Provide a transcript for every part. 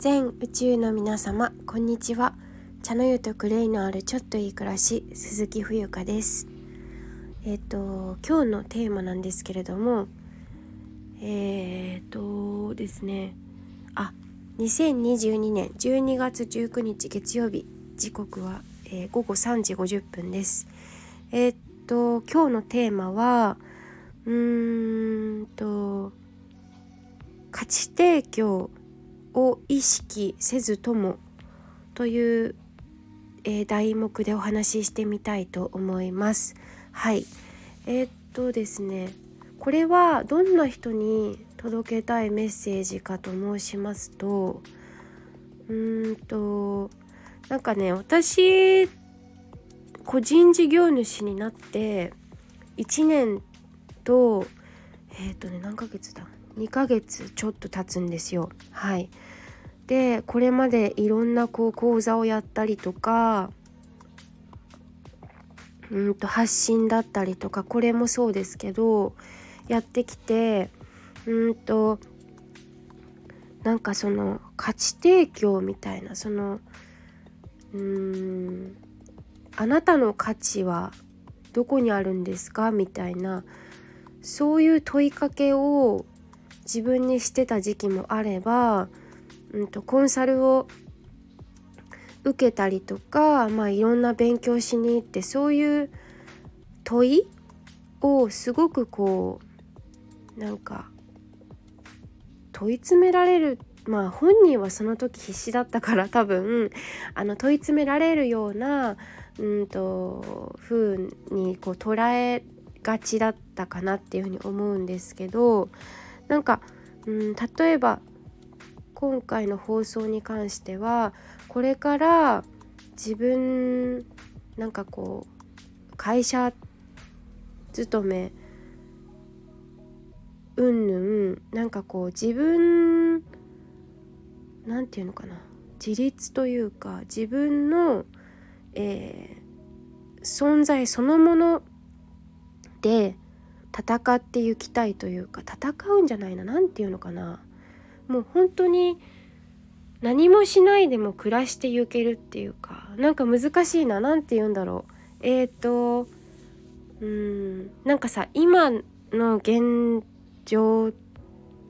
全宇宙の皆様こんにちは。茶の湯とクレイのあるちょっといい暮らし鈴木冬香です。えっ、と今日のテーマなんですけれどもえっ、とですね。あ2022年12月19日月曜日時刻は、えー、午後3時50分です。えっ、と今日のテーマはうーんと価値提供を意識せずともという、えー、題目でお話ししてみたいと思います。はい。えー、っとですね。これはどんな人に届けたいメッセージかと申しますとうーんとなんかね私個人事業主になって1年とえっ、とね何ヶ月だ？2ヶ月ちょっと経つんですよ。はい、でこれまでいろんなこう講座をやったりとかうんと発信だったりとかこれもそうですけどやってきてうんとなんかその価値提供みたいなそのうーんあなたの価値はどこにあるんですか？みたいなそういう問いかけを自分にしてた時期もあれば、うんと、コンサルを受けたりとか、まあ、いろんな勉強しに行ってそういう問いをすごくこうなんか問い詰められるまあ本人はその時必死だったから多分あの問い詰められるようなうんと風にこう捉えがちだったかなっていうふうに思うんですけどなんか、うん、例えば今回の放送に関してはこれから自分なんかこう会社勤めうんぬんなんかこう自分なんていうのかな自立というか自分の、えー、存在そのもので戦っていきたいというか戦うんじゃないな何て言うのかな。もう本当に何もしないでも暮らしていけるっていうかなんか難しいな何て言うんだろう。えっ、ー、とうんなんかさ今の現状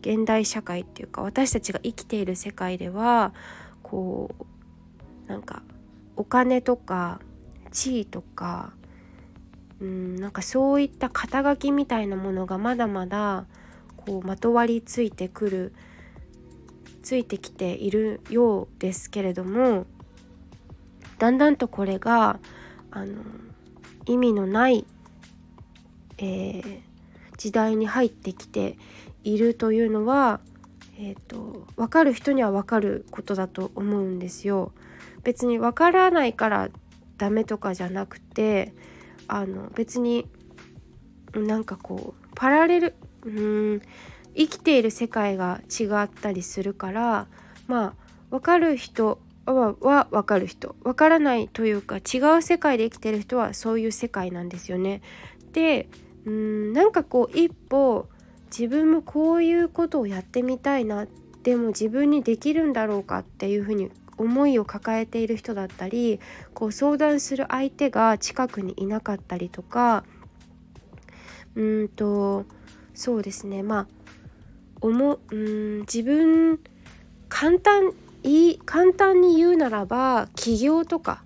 現代社会っていうか私たちが生きている世界ではこうなんかお金とか地位とかうんなんかそういった肩書きみたいなものがまだまだこうまとわりついてくるついてきているようですけれどもだんだんとこれがあの意味のない、えー、時代に入ってきているというのは、えーと、分かる人には分かることだと思うんですよ。別に分からないからダメとかじゃなくてあの別になんかこうパラレルうん生きている世界が違ったりするからまあ分かる人はは分かる人分からないというか違う世界で生きてる人はそういう世界なんですよね。でうんなんかこう一歩自分もこういうことをやってみたいなでも自分にできるんだろうかっていうふうに思いを抱えている人だったりこう相談する相手が近くにいなかったりとかうんとそうですね。まあ思うん自分簡単い簡単に言うならば起業とか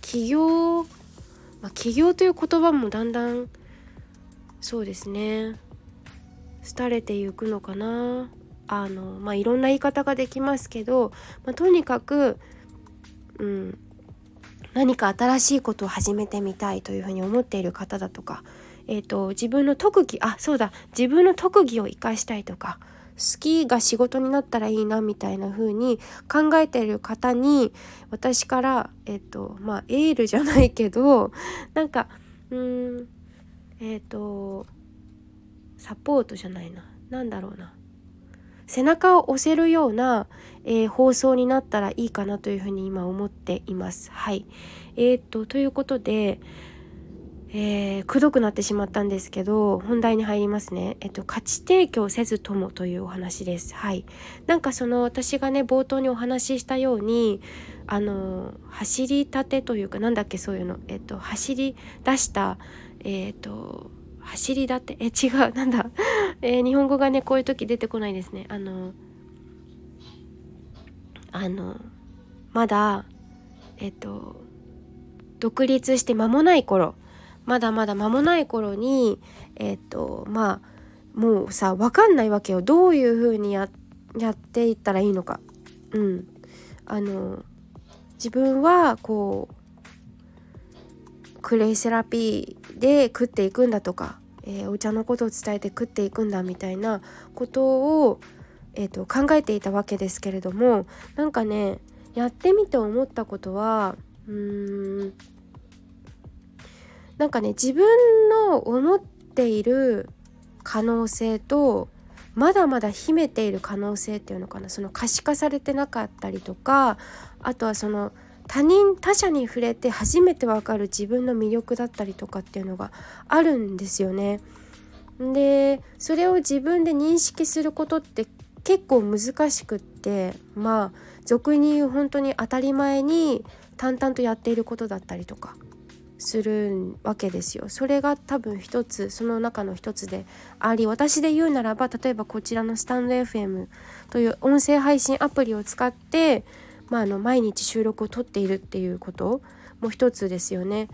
起業、まあ、起業という言葉もだんだんそうですね廃れていくのかな。あのまあいろんな言い方ができますけど、まあ、とにかく、うん、何か新しいことを始めてみたいというふうに思っている方だとか、えーと、自分の特技あそうだ自分の特技を生かしたいとか好きが仕事になったらいいなみたいな風に考えている方に私からえっ、とまあエールじゃないけどなんかうんえっ、とサポートじゃないな。何だろうな。背中を押せるような、えー、放送になったらいいかなというふうに今思っています。はい、えーと、ということで、えー、くどくなってしまったんですけど本題に入りますね、えっと、価値提供せずともというお話です。はい。なんかその私がね冒頭にお話ししたようにあの走りたてというかなんだっけそういうの。えっと走り出したえっと走りだって。え違う。なんだ、えー、日本語がねこういう時出てこないですね。あのあのまだえっと独立して間もない頃。まだまだ間もない頃にえっとまあもうさ分かんないわけよ。どういう風にややっていったらいいのか。うん、あの自分はこうクレイセラピーで食っていくんだとか、えー、お茶のことを伝えて食っていくんだみたいなことを、えーと、考えていたわけですけれどもなんかねやってみて思ったことはうーんなんかね自分の思っている可能性とまだまだ秘めている可能性っていうのかな。その可視化されてなかったりとかあとはその他人他者に触れて初めてわかる自分の魅力だったりとかっていうのがあるんですよね。でそれを自分で認識することって結構難しくってまあ俗に言う本当に当たり前に淡々とやっていることだったりとかするわけですよ。それが多分一つその中の一つであり私で言うならば例えばこちらのスタンド FM という音声配信アプリを使って、まあ、あの毎日収録を撮っているっていうことも一つですよね。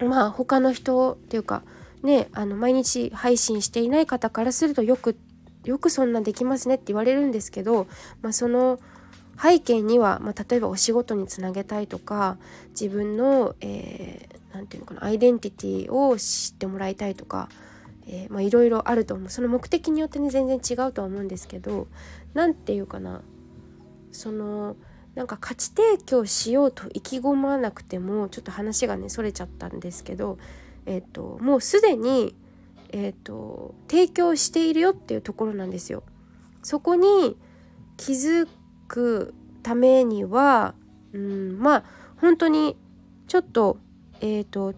まあ他の人っていうかねあの毎日配信していない方からするとよくよくそんなできますねって言われるんですけど、まあ、その背景には、まあ、例えばお仕事につなげたいとか自分の何、えー、て言うのかなアイデンティティを知ってもらいたいとか、え、まあいろいろあると思うその目的によってね全然違うとは思うんですけど何て言うかなそのなんか価値提供しようと意気込まなくてもちょっと話がねそれちゃったんですけど、えーと、もうすでに、えーと提供しているよっていうところなんですよ。そこに気づくためには、うん、まあ本当にちょっとえ、ー、と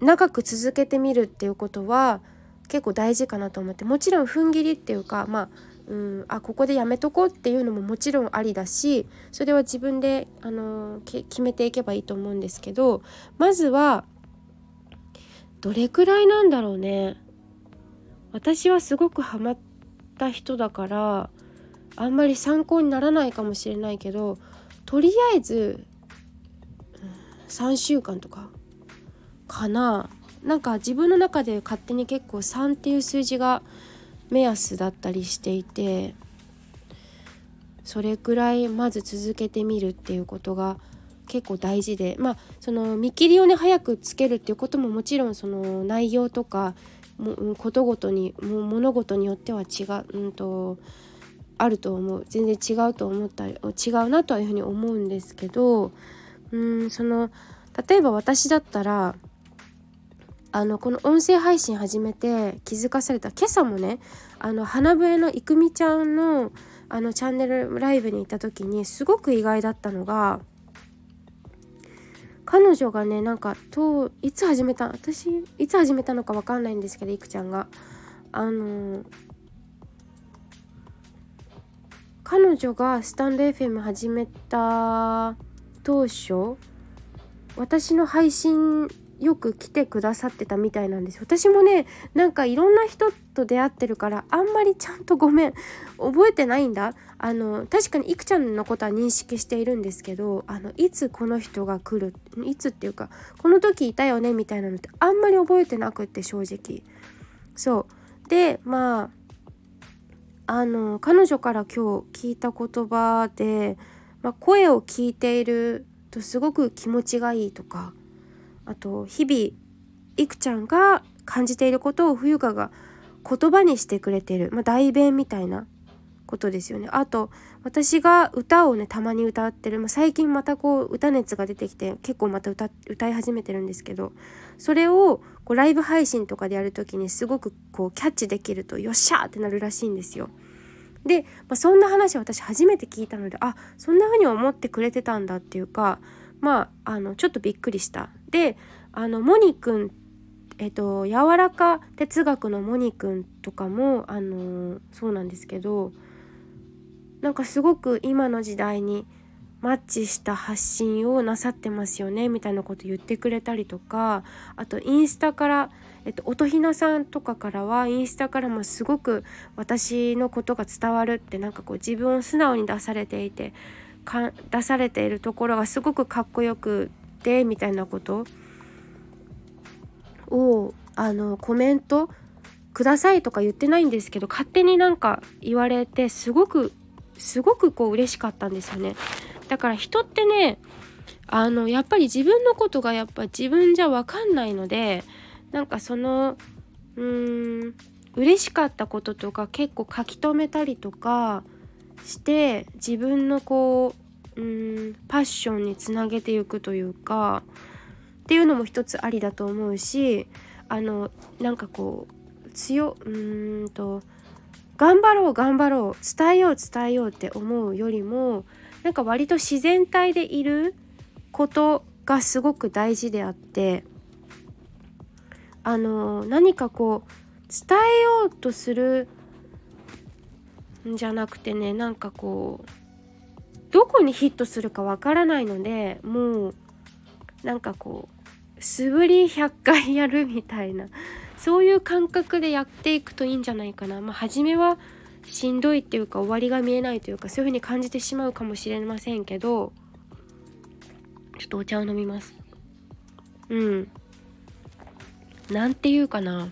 長く続けてみるっていうことは結構大事かなと思ってもちろん踏ん切りっていうかまあうんあここでやめとこうっていうのももちろんありだしそれは自分で、あの決めていけばいいと思うんですけどまずはどれくらいなんだろうね。私はすごくハマった人だからあんまり参考にならないかもしれないけどとりあえず3週間とかかな。なんか自分の中で勝手に結構3っていう数字が目安だったりしていてそれくらいまず続けてみるっていうことが結構大事でまあその見切りをね早くつけるっていうことももちろんその内容とかもことごとに物事によっては違う、うんとあると思う。全然違うと思ったり違うなというふうに思うんですけどうんその例えば私だったらあのこの音声配信始めて気づかされた。今朝もねあの花笛のいくみちゃんのあのチャンネルライブに行った時にすごく意外だったのが彼女がねなんかといつ始めた私いつ始めたのか分かんないんですけどいくちゃんが。あの彼女がスタンド FM 始めた当初私の配信よく来てくださってたみたいなんです。私もねなんかいろんな人と出会ってるからあんまりちゃんとごめん覚えてないんだ。あの確かにいくちゃんのことは認識しているんですけどあのいつこの人が来るいつっていうかこの時いたよねみたいなのってあんまり覚えてなくって正直。そう。でまああの彼女から今日聞いた言葉で、まあ、声を聞いているとすごく気持ちがいいとかあと日々いくちゃんが感じていることを冬香が言葉にしてくれてる、まあ、代弁みたいなことですよね。あと私が歌をねたまに歌ってる、まあ、最近またこう歌熱が出てきて結構また歌歌い始めてるんですけどそれをこうライブ配信とかでやる時にすごくこうキャッチできるとよっしゃーってなるらしいんですよ。で、まあ、そんな話を私初めて聞いたのであそんな風に思ってくれてたんだっていうかまああのちょっとびっくりした。であのモニ君えっと柔らか哲学のモニ君とかもあのそうなんですけどなんかすごく今の時代にマッチした発信をなさってますよねみたいなこと言ってくれたりとかあとインスタから、えっと、音ひなさんとかからはインスタからもすごく私のことが伝わるってなんかこう自分を素直に出されていてか出されているところがすごくかっこよくてみたいなことをあのコメントくださいとか言ってないんですけど勝手になんか言われてすごくすごくこう嬉しかったんですよね。だから人ってねあのやっぱり自分のことがやっぱ自分じゃ分かんないのでなんかそのうーん嬉しかったこととか結構書き留めたりとかして自分のこうううんパッションにつなげていくというかっていうのも一つありだと思うしあのなんかこう強うんと頑張ろう頑張ろう伝えよう伝えようって思うよりもなんか割と自然体でいることがすごく大事であってあの何かこう伝えようとするんじゃなくてねなんかこうどこにヒットするかわからないのでもうなんかこう素振り100回やるみたいなそういう感覚でやっていくといいんじゃないかな。まあ、初めはしんどいっていうか終わりが見えないというかそういう風に感じてしまうかもしれませんけどちょっとお茶を飲みます。うん。なんていうかな。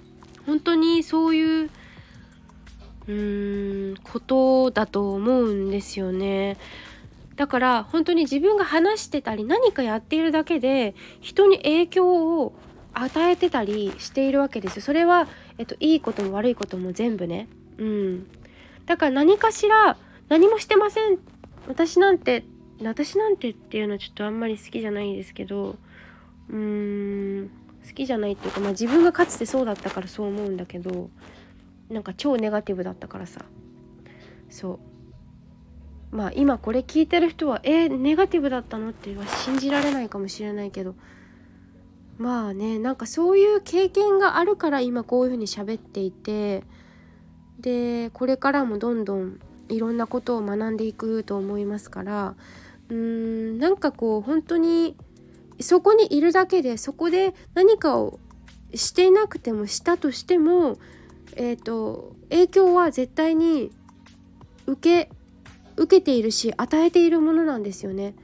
本当にそういううーんことだと思うんですよね。だから本当に自分が話してたり何かやっているだけで人に影響を与えてたりしているわけですよ。それは、えっと、いいことも悪いことも全部ね。うん。だから何かしら何もしてません。私なんて私なんてっていうのはちょっとあんまり好きじゃないですけどうーん。好きじゃないっていうか、まあ、自分がかつてそうだったからそう思うんだけどなんか超ネガティブだったからさ。そう。まあ今これ聞いてる人はえー、ネガティブだったの？っては信じられないかもしれないけど。まあねなんかそういう経験があるから今こういうふうに喋っていて。でこれからもどんどんいろんなことを学んでいくと思いますから。うーんなんかこう本当にそこにいるだけでそこで何かをしていなくてもしたとしても、えーと、影響は絶対に受け受けているし与えているものなんですよね。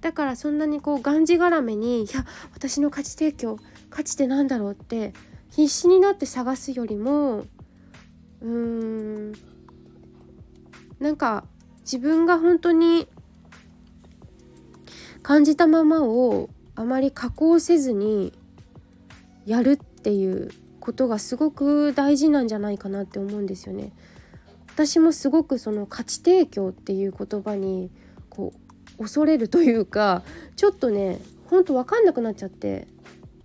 だからそんなにこうがんじがらめに「いや私の価値提供価値って何だろう?」って必死になって探すよりもうーんなんか自分が本当に感じたままをあまり加工せずにやるっていうことがすごく大事なんじゃないかなって思うんですよね。私もすごくその価値提供っていう言葉にこう恐れるというかちょっとねほんと分かんなくなっちゃって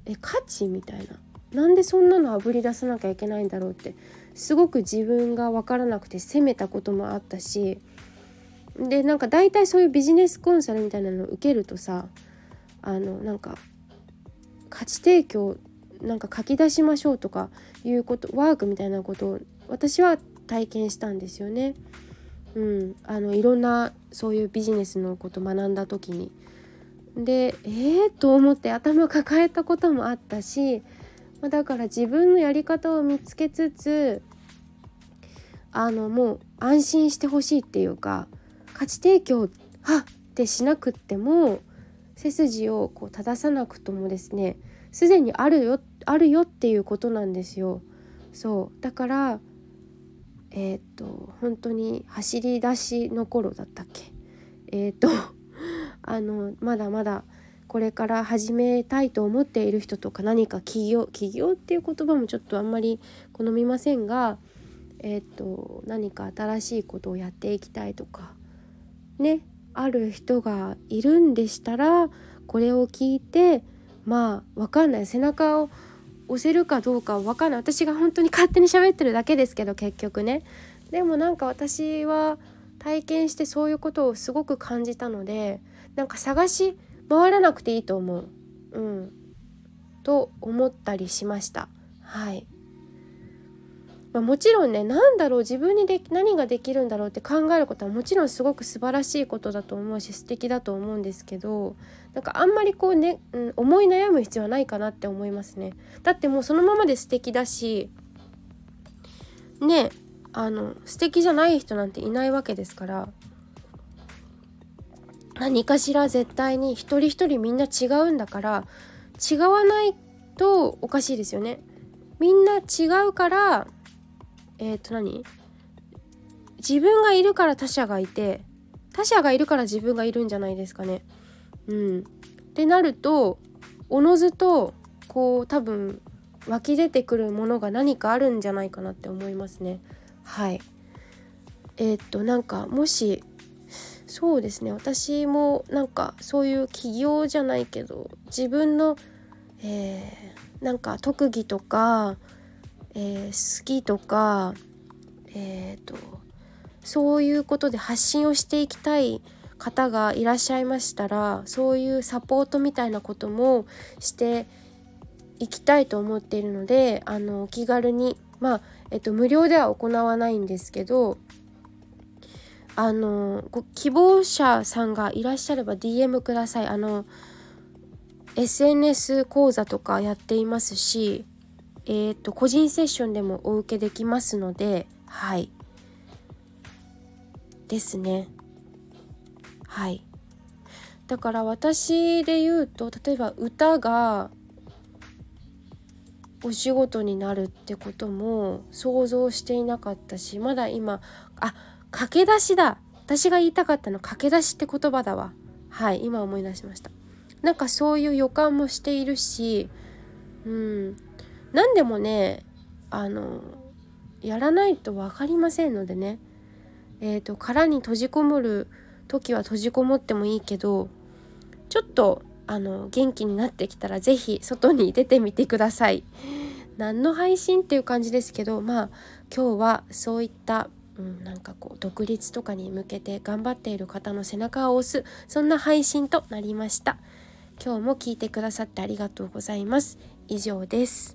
え価値みたいな。なんでそんなのあぶり出さなきゃいけないんだろうってすごく自分が分からなくて責めたこともあったしでなんか大体そういうビジネスコンサルみたいなのを受けるとさあのなんか価値提供なんか書き出しましょうとかいうことワークみたいなことを私は体験したんですよね。うん、あのいろんなそういうビジネスのこと学んだ時に。でえー、と思って頭抱えたこともあったしまだから自分のやり方を見つけつつあのもう安心してほしいっていうか価値提供はってしなくっても背筋をこう正さなくともですねすでにあるよあるよっていうことなんですよ。そうだからえっ、と本当に走り出しの頃だったっけ？えっ、と あのまだまだこれから始めたいと思っている人とか何か起業起業っていう言葉もちょっとあんまり好みませんが、えーと、何か新しいことをやっていきたいとかねある人がいるんでしたらこれを聞いてまあ分かんない。背中を押せるかどうか分かん。ない私が本当に勝手に喋ってるだけですけど結局ね。でもなんか私は体験してそういうことをすごく感じたのでなんか探し回らなくていいと思う。うん、と思ったりしました。はい。まあ、もちろんね何だろう自分にで何ができるんだろうって考えることはもちろんすごく素晴らしいことだと思うし素敵だと思うんですけどなんかあんまりこうね、うん、思い悩む必要はないかなって思いますね。だってもうそのままで素敵だしねあの素敵じゃない人なんていないわけですから何かしら絶対に一人一人みんな違うんだから違わないとおかしいですよね。みんな違うからえっ、ー、と何？自分がいるから他者がいて他者がいるから自分がいるんじゃないですかね。うん、ってなるとおのずとこう多分湧き出てくるものが何かあるんじゃないかなって思いますね。はいえー、っとなんかもしそうですね私もなんかそういう起業じゃないけど自分の、えー、なんか特技とかえー、好きとか、えーと、そういうことで発信をしていきたい方がいらっしゃいましたらそういうサポートみたいなこともしていきたいと思っているのであのお気軽にまあ、えっと、無料では行わないんですけどあのご希望者さんがいらっしゃれば DM ください。あの SNS 講座とかやっていますしえーと、個人セッションでもお受けできますのではい。ですね。はい。だから私で言うと例えば歌がお仕事になるってことも想像していなかったしまだ今あ駆け出しだ。私が言いたかったの駆け出しって言葉だわ。はい今思い出しました。なんかそういう予感もしているしうん。何でもねあのやらないと分かりませんのでねえーと、殻に閉じこもる時は閉じこもってもいいけどちょっとあの元気になってきたら是非外に出てみてください。何の配信っていう感じですけどまあ今日はそういった、うん、なんかこう独立とかに向けて頑張っている方の背中を押すそんな配信となりました。今日も聞いてくださってありがとうございます。以上です。